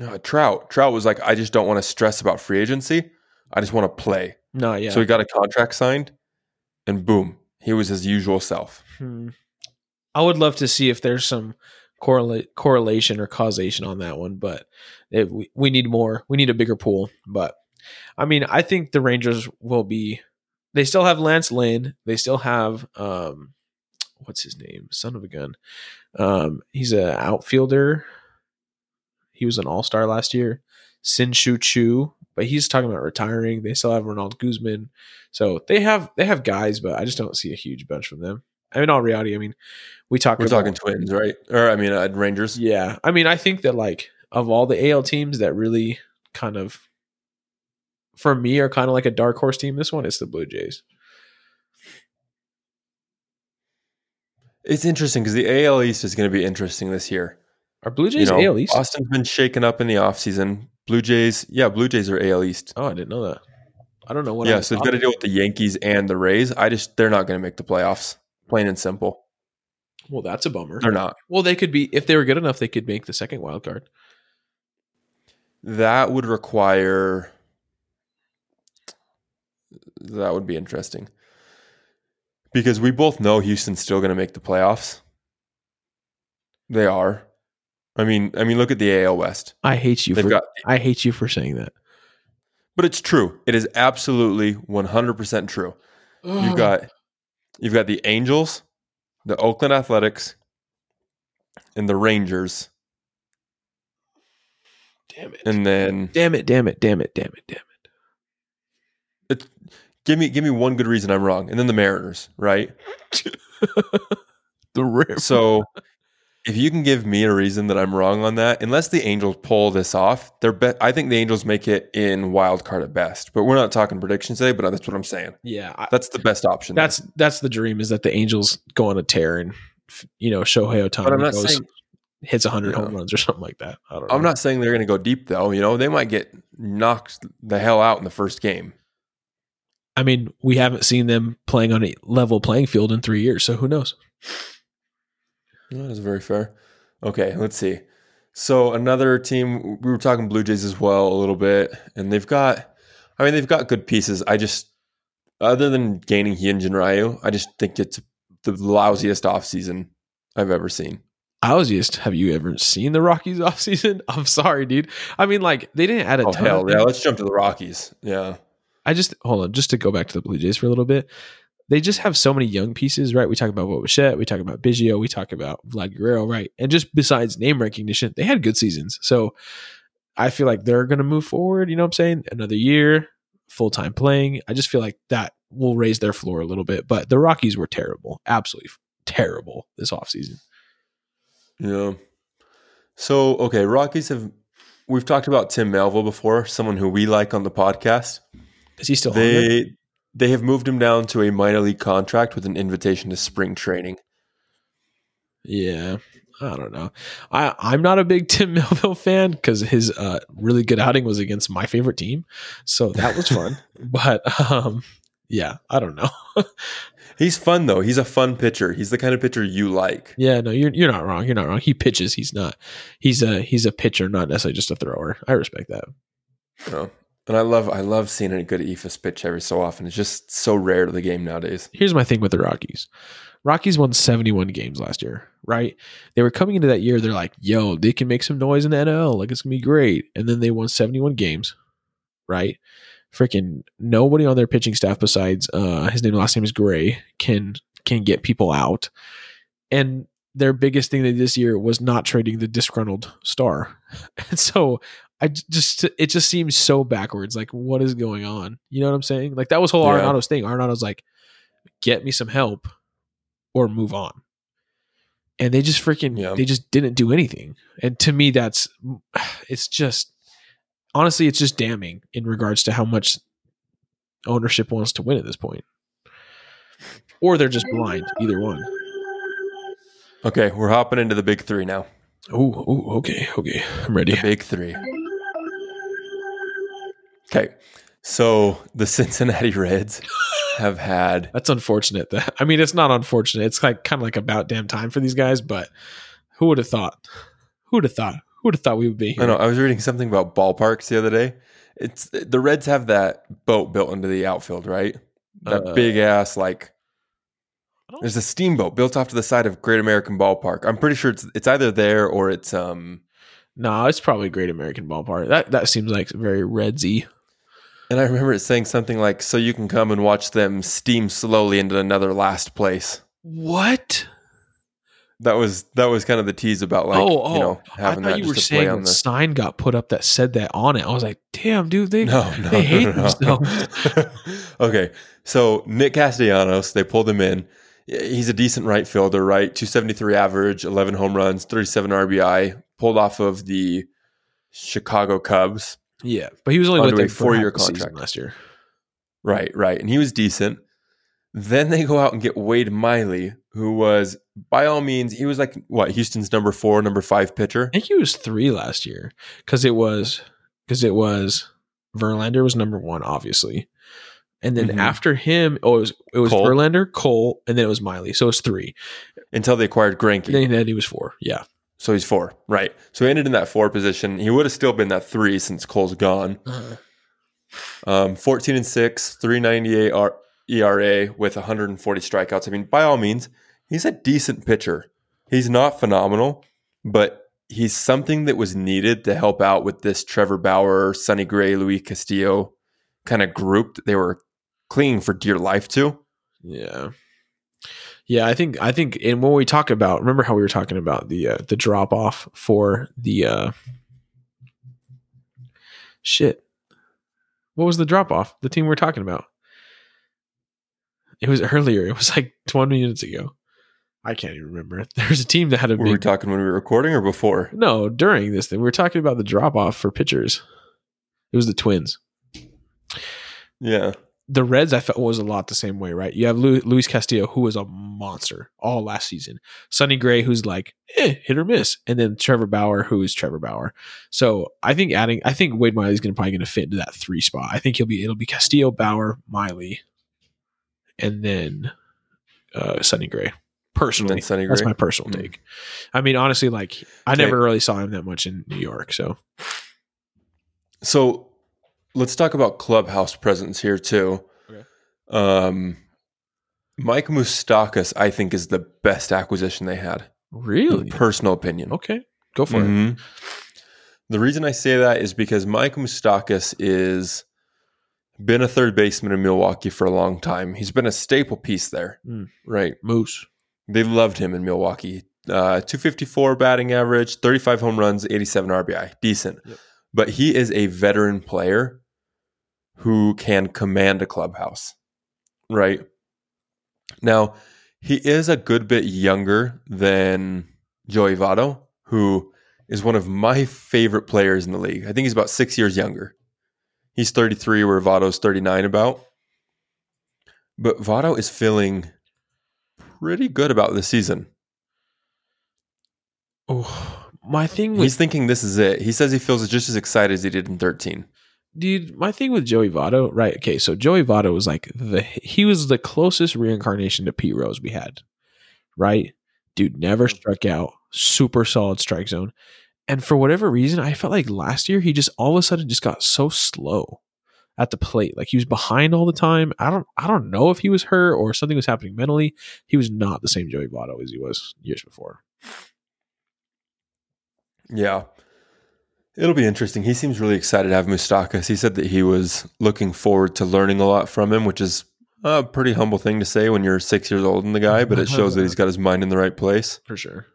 uh, Trout. Trout was like, I just don't want to stress about free agency. I just want to play. no, yeah. So he got a contract signed, and boom, he was his usual self. Hmm. I would love to see if there's some correlate correlation or causation on that one, but it, we, we need more. We need a bigger pool. But I mean, I think the Rangers will be. They still have Lance Lynn. They still have um, what's his name? Son of a gun. Um, he's an outfielder. He was an All Star last year. Shin-Soo Choo, but he's talking about retiring. They still have Ronald Guzman, so they have they have guys, but I just don't see a huge bench from them. I mean, all reality, I mean, we talk. We're about- talking Twins, right? Or I mean, uh, Rangers. yeah, I mean, I think that like of all the AL teams that really kind of, for me, are kind of like a dark horse team. This one is the Blue Jays. It's interesting because the AL East is going to be interesting this year. Are Blue You Jays know, AL East? Austin's been shaken up in the offseason. Blue Jays, yeah, Blue Jays are AL East. Oh, I didn't know that. I don't know what. yeah, so they've got to deal with the Yankees and the Rays. I just they're not going to make the playoffs. Plain and simple, Well, that's a bummer. they're not. Well, they could be if they were good enough. They could make the second wild card. That would require. That would be interesting. Because we both know Houston's still going to make the playoffs. They are. I mean, I mean, look at the AL West. I hate you They've for. got, I hate you for saying that. but it's true. It is absolutely one hundred percent true. You've got, you've got the Angels, the Oakland Athletics, and the Rangers, damn it. and then damn it! Damn it! Damn it! Damn it! Damn it, give me give me one good reason I'm wrong, and then the Mariners, right? [LAUGHS] the rip. So if you can give me a reason that I'm wrong on that, unless the Angels pull this off, they're be- I think the Angels make it in wild card at best. But we're not talking predictions today, but that's what I'm saying. Yeah, I, That's the best option. there. that's that's the dream is that the Angels go on a tear and you know Shohei Ohtani but I'm not goes, saying hits 100 Yeah. home runs or something like that. I don't know. I'm not saying they're going to go deep though. You know, they might get knocked the hell out in the first game. I mean, we haven't seen them playing on a level playing field in three years, so who knows? That is very fair. Okay, let's see. So another team, we were talking Blue Jays as well a little bit, and they've got, I mean, they've got good pieces. I just, other than gaining Hyunjin Ryu, I just think it's the lousiest offseason I've ever seen. I was just, have you ever seen the Rockies [LAUGHS] offseason? I'm sorry, dude. I mean, like, they didn't add a Oh ton. hell yeah! Let's jump to the Rockies. Yeah, I just, hold on, just to go back to the Blue Jays for a little bit. They just have so many young pieces, right? We talk about Bo Bichette, we talk about Biggio, we talk about Vlad Guerrero, right? And just besides name recognition, they had good seasons. So I feel like they're going to move forward. You know what I'm saying? Another year, full time playing. I just feel like that will raise their floor a little bit. But the Rockies were terrible, absolutely terrible this offseason. Yeah. So okay, Rockies have we've talked about Tim Melville before, someone who we like on the podcast. Is he still? They they have moved him down to a minor league contract with an invitation to spring training. Yeah. I don't know. I, I'm not a big [LAUGHS] Tim Melville fan because his uh, really good outing was against my favorite team. So that was fun. [LAUGHS] but um, yeah, I don't know. [LAUGHS] He's fun though. He's a fun pitcher. He's the kind of pitcher you like. Yeah, no, you're you're not wrong. You're not wrong. He pitches. He's not. He's a he's a pitcher, not necessarily just a thrower. I respect that. And I love I love seeing a good eephus pitch every so often. It's just so rare to the game nowadays. Here's my thing with the Rockies. Rockies won 71 games last year, right? They were coming into that year, they're like, yo, they can make some noise in the NL. Like, it's to be great. And then they won 71 games, right? Freaking nobody on their pitching staff besides uh, his name, last name is Gray, can can get people out. And their biggest thing they did this year was not trading the disgruntled star. [LAUGHS] And so I just it just seems so backwards. Like, what is going on? You know what I'm saying? Like that was whole Yeah. Arenado's thing. Arenado's like, get me some help or move on. And they just freaking Yeah. they just didn't do anything. And to me, that's [SIGHS] it's just honestly, it's just damning in regards to how much ownership wants to win at this point. Or they're just blind, either one. Okay, we're hopping into the big three now. Oh, oh, okay, okay. I'm ready. The big three. Okay, so the [LAUGHS] Cincinnati Reds have had That's unfortunate. That I mean, it's not unfortunate. It's like kind of like about damn time for these guys. But who would have thought? Who would have thought? Who would have thought we would be here? I know I was reading something about ballparks the other day. It's the Reds have that boat built into the outfield, right? That Uh, big ass like there's a steamboat built off to the side of Great American Ballpark. I'm pretty sure it's it's either there or it's um No, it's probably Great American Ballpark. That that seems like very Redsy. And I remember it saying something like so you can come and watch them steam slowly into another last place. What? That was that was kind of the tease about like oh, oh! you know oh, I having thought that you were just to play saying on the sign got put up that said that on it. I was like, damn, dude, they no, no, they hate no, no. themselves. [LAUGHS] okay, so Nick Castellanos, they pulled him in. He's a decent right fielder, right? 273 average, 11 home runs, 37 RBI, pulled off of the Chicago Cubs. Yeah, but he was only with a them for four-year half contract. last year. Right, right. And he was decent. Then they go out and get Wade Miley, who was, by all means, he was like, what, Houston's number four, number five pitcher? I think he was three last year because it was because it was Verlander was number one, obviously, and then Mhm. after him, oh, it was it was Cole. Verlander, Cole, and then it was Miley. So it was three. Until they acquired Greinke. And then he was four. Yeah, so he's four, right. So he ended in that four position. He would have still been that three since Cole's gone. Um, 14 and 6, 398 R- ERA with 140 strikeouts. I mean, by all means, he's a decent pitcher. He's not phenomenal, but he's something that was needed to help out with this Trevor Bauer, Sonny Gray, Luis Castillo kind of group that they were clinging for dear life to. yeah, yeah. I think I think, and when we talk about, remember how we were talking about the uh, the drop off for the uh, shit. What was the drop off? The team we are talking about. It was earlier. It was like 20 minutes ago. I can't even remember. [LAUGHS] There was a team that had a Were we big talking when we were recording or before? no during this thing. We were talking about the drop off for pitchers. It was the Twins. Yeah. The Reds, I felt was a lot the same way, right? You have Lu- Luis Castillo, who was a monster all last season. Sonny Gray, who's like eh, hit or miss, and then Trevor Bauer, who is Trevor Bauer. So I think adding, I think Wade Miley's going to probably going to fit into that three spot. I think he'll be it'll be Castillo, Bauer, Miley, and then uh, Sonny Gray. Personally, Sonny that's my personal Mm. take. I mean, honestly, like I Okay. never really saw him that much in New York. So So let's talk about clubhouse presence here too. Okay. Um, Mike Moustakas, I think, is the best acquisition they had. really, Personal opinion. okay, go for it. Mhm. The reason I say that is because Mike Moustakas is been a third baseman in Milwaukee for a long time. He's been a staple piece there, Mm. right? Moose. They loved him in Milwaukee. Uh, 254 batting average, 35 home runs, 87 RBI. Decent. Yep. But he is a veteran player who can command a clubhouse, right? Now, he is a good bit younger than Joey Votto, who is one of my favorite players in the league. I think he's about six years younger. He's 33, where Votto's 39 about. But Votto is feeling pretty good about this season. Oh, my thing He's thinking this is it. He says he feels just as excited as he did in 13. Dude, my thing with Joey Votto, right? Okay, so Joey Votto was like the he was the closest reincarnation to Pete Rose we had, right? Dude never struck out, super solid strike zone, and for whatever reason, I felt like last year he just all of a sudden just got so slow at the plate, like he was behind all the time. I don't, I don't know if he was hurt or something was happening mentally. He was not the same Joey Votto as he was years before. Yeah. It'll be interesting. He seems really excited to have Moustakas. He said that he was looking forward to learning a lot from him, which is a pretty humble thing to say when you're six years old and the guy, but it shows that he's [LAUGHS] got his mind in the right place. For sure.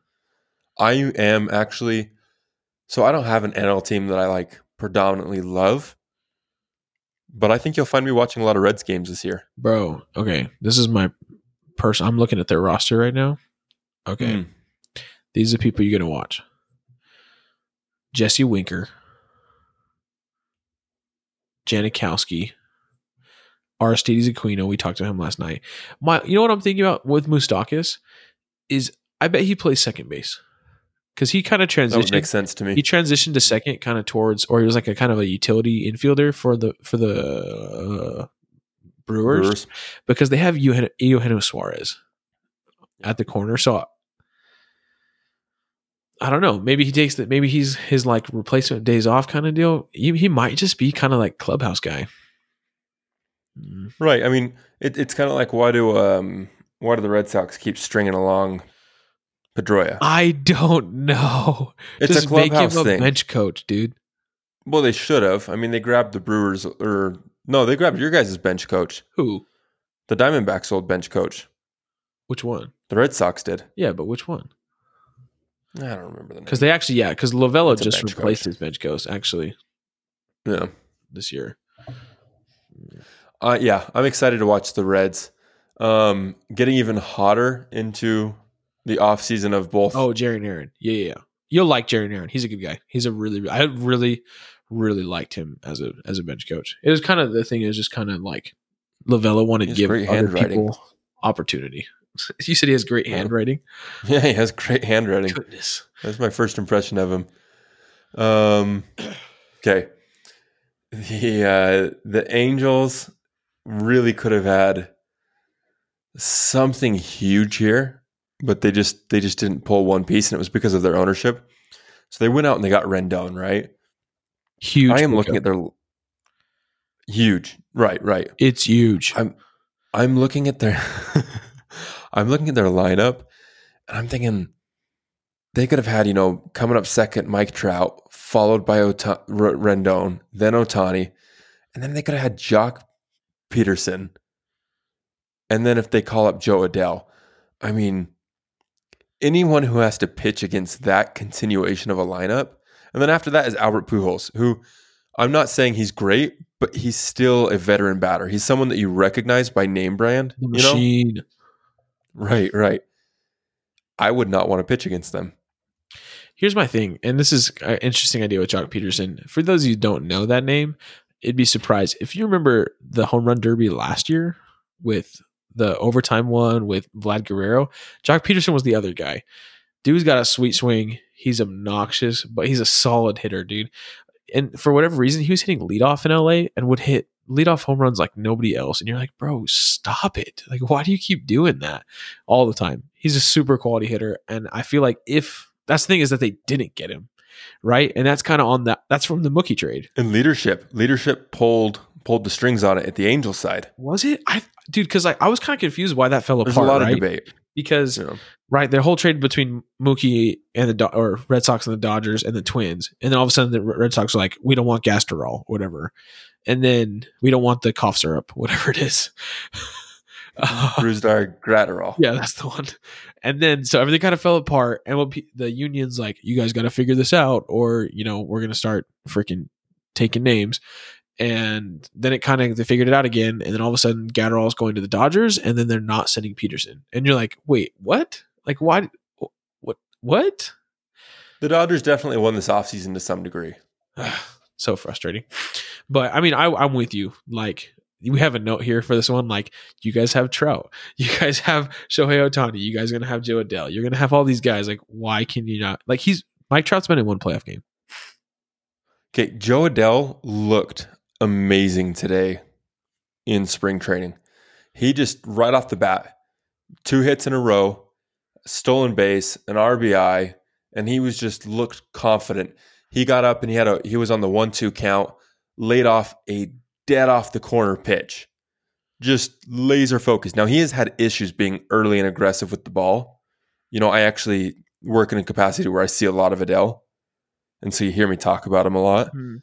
I am actually, so I don't have an NL team that I like predominantly love, but I think you'll find me watching a lot of Reds games this year. Bro, okay. This is my person. I'm looking at their roster right now. Okay. Mm. These are people you're going to watch Jesse Winker, Janikowski, Aristides Aquino. We talked to him last night. My, you know what I'm thinking about with Moustakas is I bet he plays second base because he kind of That would make transitioned. sense to me. He transitioned to second, kind of towards, or he was like a kind of a utility infielder for the for the uh, Brewers, Brewers. because they have Eugenio, Eugenio Suarez at the corner. So I don't know. Maybe he takes that. Maybe he's his like replacement days off kind of deal. He, he might just be kind of like clubhouse guy. Mm. Right. I mean, it, it's kind of like why do um why do the Red Sox keep stringing along Pedroia? I don't know. It's just a clubhouse make him a thing. bench coach, dude. Well, they should have. I mean, they grabbed the Brewers, or no, they grabbed your guys' bench coach. Who? The Diamondbacks' old bench coach. Which one? The Red Sox did. Yeah, but which one? I don't remember the name. Because they actually, yeah, because a just bench replaced coach. his bench coach actually yeah, this year. uh, yeah, I'm excited to watch the Reds. Um, getting even hotter into the off season of both. Oh, Jerry Narron. Yeah, yeah, yeah. You'll like Jerry Narron. He's a good guy. He's a really, I really, really liked him as a as a bench coach. It was kind of the thing is just kind of like Lovullo wanted to give great other handwriting. people opportunity. [LAUGHS] You said he has great handwriting. [LAUGHS] yeah, he has great handwriting. Goodness. That's my first impression of him. Um, okay. The uh, the Angels really could have had something huge here, but they just they just didn't pull one piece, and it was because of their ownership. So they went out and they got Rendon, right? Huge. I am looking at their huge, right, right. It's huge. I'm I'm looking at their [LAUGHS] I'm looking at their lineup and I'm thinking they could have had, you know, coming up second Mike Trout, followed by Ota- R- Rendon, then Ohtani, and then they could have had Joc Pederson. And then if they call up Jo Adell, I mean, anyone who has to pitch against that continuation of a lineup, and then after that is Albert Pujols, who I'm not saying he's great, but he's still a veteran batter. He's someone that you recognize by name brand. the You know, machine. Right, right. I would not want to pitch against them. Here's my thing, and this is an interesting idea with Joc Pederson. For those of you who don't know that name, it'd be surprised if you remember the home run derby last year with the overtime one with Vlad Guerrero. Joc Pederson was the other guy. Dude's got a sweet swing. He's obnoxious, but he's a solid hitter, dude. And for whatever reason, he was hitting leadoff in LA and would hit leadoff home runs like nobody else. And you're like, bro, stop it. Like, why do you keep doing that all the time? He's a super quality hitter. And I feel like if that's the thing is that they didn't get him, right? And that's kind of on that. That's from the Mookie trade. And leadership, leadership pulled pulled the strings on it at the Angels side. Was it? I dude, because I, I was kind of confused why that fell There's apart. a lot right? of debate. because know. right, their whole trade between Mookie and the Do- or Red Sox and the Dodgers and the Twins, and then all of a sudden the Red Sox are like, we don't want Gasterol, whatever, and then we don't want the cough syrup, whatever it is. [LAUGHS] Uh, Brusdar [LAUGHS] Graterol. yeah, that's the one. And then so everything kind of fell apart, and what the union's like, you guys got to figure this out, or you know, we're gonna start freaking taking names. And then it kind of they figured it out again, and then all of a sudden Graterol's going to the Dodgers, and then they're not sending Pederson, and you're like, wait, what? Like, why? What? what? The Dodgers definitely won this offseason to some degree. [SIGHS] so frustrating. But I mean, I, I'm with you. Like we have a note here for this one. Like you guys have Trout, [LAUGHS] you guys have Shohei Ohtani, you guys are gonna have Jo Adell, you're gonna have all these guys. Like why can you not? Like he's Mike Trout's been in one playoff game. Okay, Jo Adell looked amazing today in spring training. He just right off the bat, two hits in a row, stolen base, an RBI, and he was just looked confident. He got up and he had a he was on the one two count, laid off a dead off the corner pitch, just laser focused. Now he has had issues being early and aggressive with the ball. You know, I actually work in a capacity where I see a lot of Adell, and so you hear me talk about him a lot. Hmm.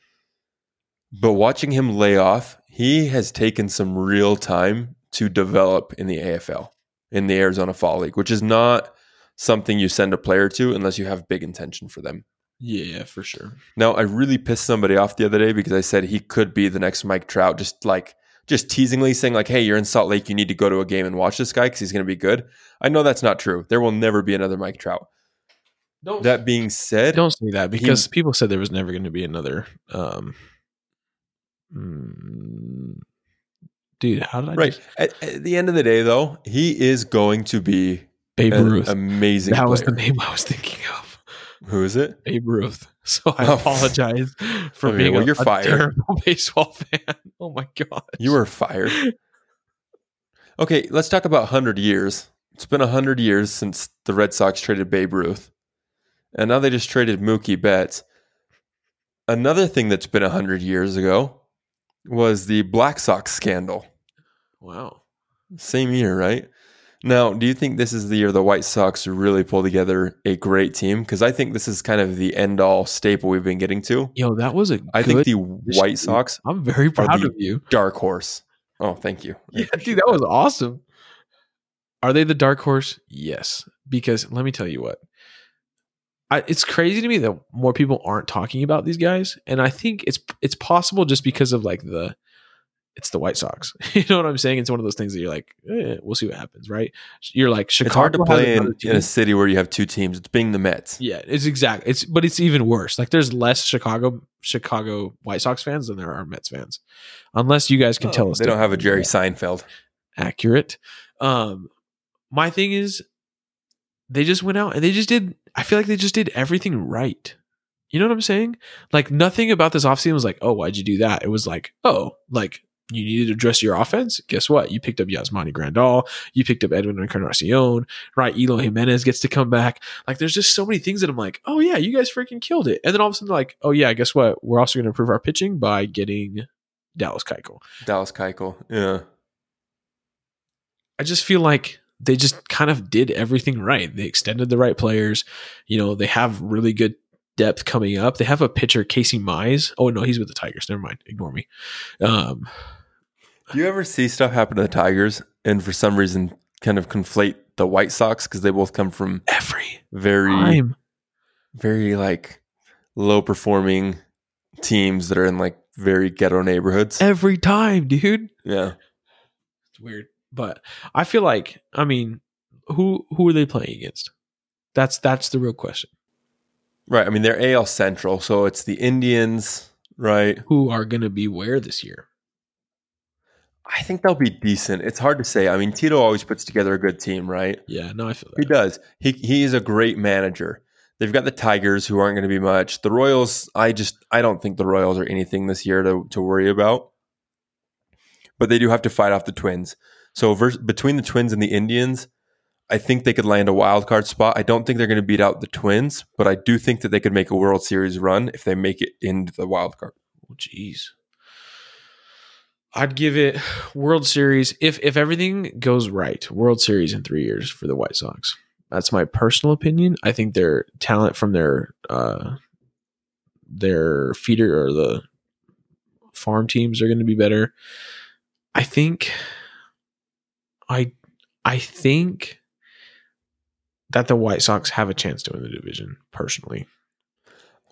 But watching him lay off, he has taken some real time to develop in the AFL, in the Arizona Fall League, which is not something you send a player to unless you have big intention for them. Yeah, for sure. Now, I really pissed somebody off the other day because I said he could be the next Mike Trout, just like just teasingly saying like, "Hey, you're in Salt Lake, you need to go to a game and watch this guy because he's going to be good." I know that's not true. There will never be another Mike Trout. Don't That being said, don't say that because people said there was never going to be another. Um, mm, dude, how did I right just- at, at the end of the day, though, he is going to be Babe an Ruth? amazing. That was the name I was thinking of. Who is it? Babe Ruth. [LAUGHS] So I Oh. apologize for oh, Okay, being well, a, you're a fired. terrible [LAUGHS] baseball fan. [LAUGHS] Oh my god, You were fired. Okay, let's talk about 100 years. It's been 100 years since the Red Sox traded Babe Ruth. And now they just traded Mookie Betts. Another thing that's been 100 years ago was the Black Sox scandal. wow. Same year, right? Now, do you think this is the year the White Sox really pull together a great team? Because I think this is kind of the end all staple we've been getting to. Yo, that was a. I think the White. Sox, I'm very proud of you. dark horse. Oh, thank you. I Yeah, dude, that was awesome. Are they the dark horse? Yes, because let me tell you what. I, it's crazy to me that more people aren't talking about these guys, and I think it's it's possible just because of like the it's the White Sox. [LAUGHS] you know what I'm saying? It's one of those things that you're like, eh, we'll see what happens, right? You're like Chicago. it's hard to play in, in a city where you have two teams. It's being the Mets. Yeah, it's exact. It's but it's even worse. Like there's less Chicago Chicago White Sox fans than there are Mets fans, unless you guys can tell us Oh, they don't have a. Jerry Seinfeld. accurate. Um, my thing is, they just went out and they just did. I feel like they just did everything right. You know what I'm saying? Like nothing about this offseason was like, oh, why'd you do that? It was like, oh, like you needed to address your offense. Guess what? You picked up Yasmani Grandal. You picked up Edwin Encarnacion. Right? Eloy Jimenez gets to come back. Like there's just so many things that I'm like, oh yeah, you guys freaking killed it. And then all of a sudden, like, oh yeah, guess what? We're also going to improve our pitching by getting Dallas Keuchel. Dallas Keuchel. Yeah. I just feel like they just kind of did everything right. They extended the right players. You know, they have really good depth coming up. They have a pitcher, Casey Mize. Oh no, he's with the Tigers. Never mind. Ignore me. Um, you ever see stuff happen to the Tigers and for some reason kind of conflate the White Sox because they both come from every very, time. very like low performing teams that are in like very ghetto neighborhoods? Every time, dude. Yeah. It's weird. But I feel like, I mean, who who are they playing against? That's that's the real question. Right. I mean, they're AL Central, so it's the Indians, right? Who are gonna be where this year? I think they'll be decent. It's hard to say. I mean, Tito always puts together a good team, right? Yeah, no, I feel that. He does. He he is a great manager. They've got the Tigers who aren't going to be much. The Royals, I just I don't think the Royals are anything this year to to worry about. But they do have to fight off the Twins. So vers- between the Twins and the Indians, I think they could land a wild card spot. I don't think they're going to beat out the Twins, but I do think that they could make a World Series run if they make it into the wild card. Oh, jeez. I'd give it World Series if if everything goes right. World Series in three years for the White Sox. That's my personal opinion. I think their talent from their uh, their feeder or the farm teams are going to be better. I think. I I think that the White Sox have a chance to win the division. Personally,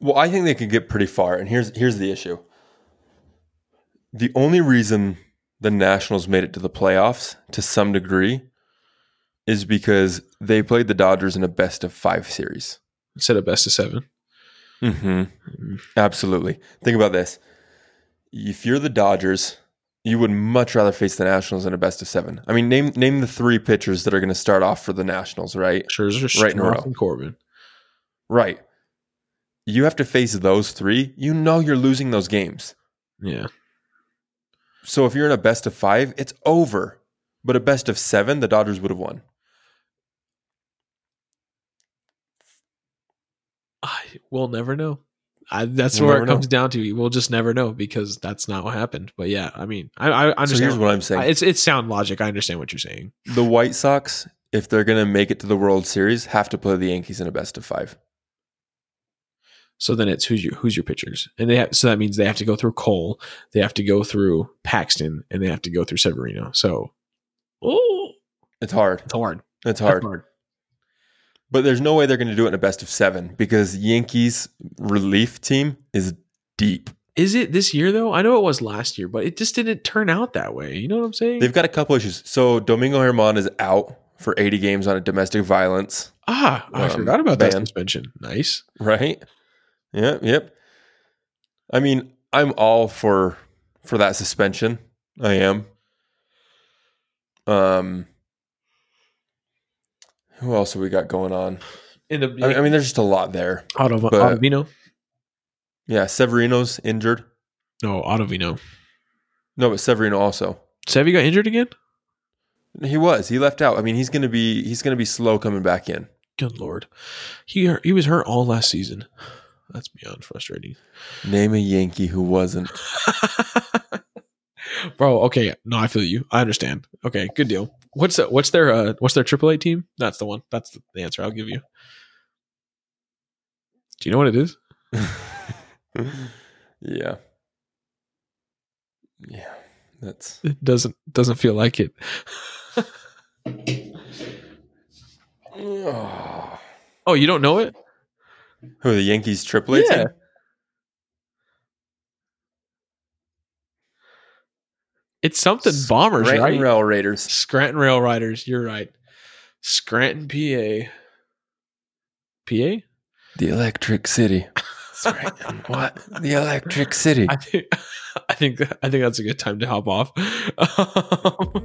Well, I think they could get pretty far, and here's here's the issue. The only reason the Nationals made it to the playoffs to some degree is because they played the Dodgers in a best of five series. Instead of best of seven. Mm-hmm. Absolutely. Think about this. If you're the Dodgers, you would much rather face the Nationals in a best of seven. I mean, name name the three pitchers that are going to start off for the Nationals, right? Scherzer, Right row. and Corbin. Right. You have to face those three. You know you're losing those games. Yeah. So if you're in a best of five, it's over. But a best of seven, the Dodgers would have won. I, we'll never know. I, that's We'll where it comes know. down to. We'll just never know because that's not what happened. But yeah, I mean, I, I So understand. here's what I'm saying. it's it's sound logic. I understand what you're saying. the White Sox, if they're going to make it to the World Series, have to play the Yankees in a best of five. So then it's who's your who's your pitchers, and they have, so that means they have to go through Cole, they have to go through Paxton, and they have to go through Severino. So, oh, It's hard. it's hard. It's That's hard. But there's no way they're going to do it in a best of seven because Yankees relief team is deep. Is it this year though? I know it was last year, but it just didn't turn out that way. You know what I'm saying? They've got a couple issues. So Domingo Germán is out for 80 games on a domestic violence, ah, I um, forgot about that ban. suspension. Nice. right? Yep, yep. I mean, I'm all for for that suspension. I am. Um who else have we got going on? In the I mean, I mean there's just a lot there. Auto, but- Ottavino. Yeah, Severino's injured. No, Ottavino. No, but Severino also. Sevy got injured again. He was. He left out. I mean, he's gonna be he's gonna be slow coming back in. Good lord, he he was hurt all last season. That's beyond frustrating. Name a Yankee who wasn't. [LAUGHS] Bro, okay, no, I feel you. I understand. Okay, good deal. What's the, what's their uh, what's their AAA team? That's the one. That's the answer I'll give you. Do you know what it is? [LAUGHS] yeah. Yeah. That's It doesn't doesn't feel like it. [SIGHS] Oh, you don't know it? Who the Yankees AAA Yeah. team? It's something Bombers, Scranton right? Rail Raiders. Scranton Rail Riders. You're right. Scranton, PA. PA? The Electric City. Scranton. what? [LAUGHS] The Electric City. I think [LAUGHS] I think I think that's a good time to hop off. [LAUGHS]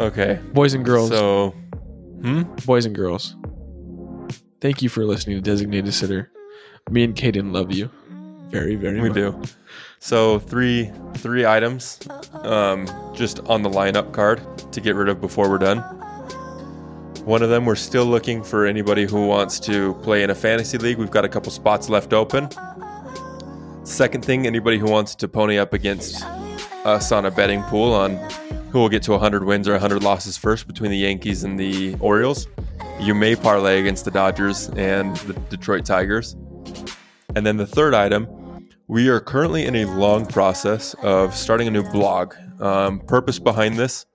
Okay. Boys and girls, So, hmm? boys and girls. Thank you for listening to Designated Sitter. Me and Kaden love you very, very much. We much. do. So three three items, um, just on the lineup card to get rid of before we're done. One of them, we're still looking for anybody who wants to play in a fantasy league. We've got a couple spots left open. Second thing, anybody who wants to pony up against us on a betting pool on who will get to 100 wins or 100 losses first between the Yankees and the Orioles, you may parlay against the Dodgers and the Detroit Tigers. And then the third item, we are currently in a long process of starting a new blog. Um, purpose behind this,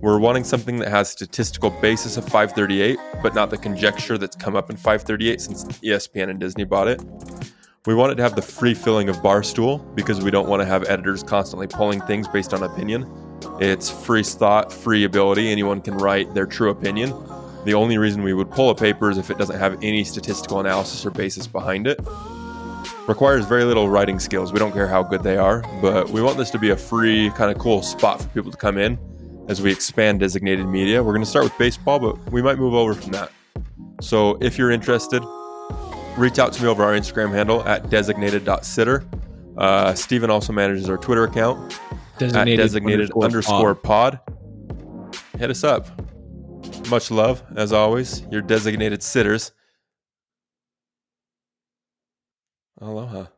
we're wanting something that has statistical basis of 538, but not the conjecture that's come up in 538 since ESPN and Disney bought it. We want it to have the free filling of Barstool because we don't want to have editors constantly pulling things based on opinion. It's free thought, free ability. Anyone can write their true opinion. The only reason we would pull a paper is if it doesn't have any statistical analysis or basis behind it requires very little writing skills. We don't care how good they are, but we want this to be a free, kind of cool spot for people to come in as we expand designated media. We're going to start with baseball, but we might move over from that. So if you're interested, reach out to me over our Instagram handle at designated.sitter. Uh, Steven also manages our Twitter account at designated underscore pod. Hit us up. Much love, as always, your designated sitters. Aloha.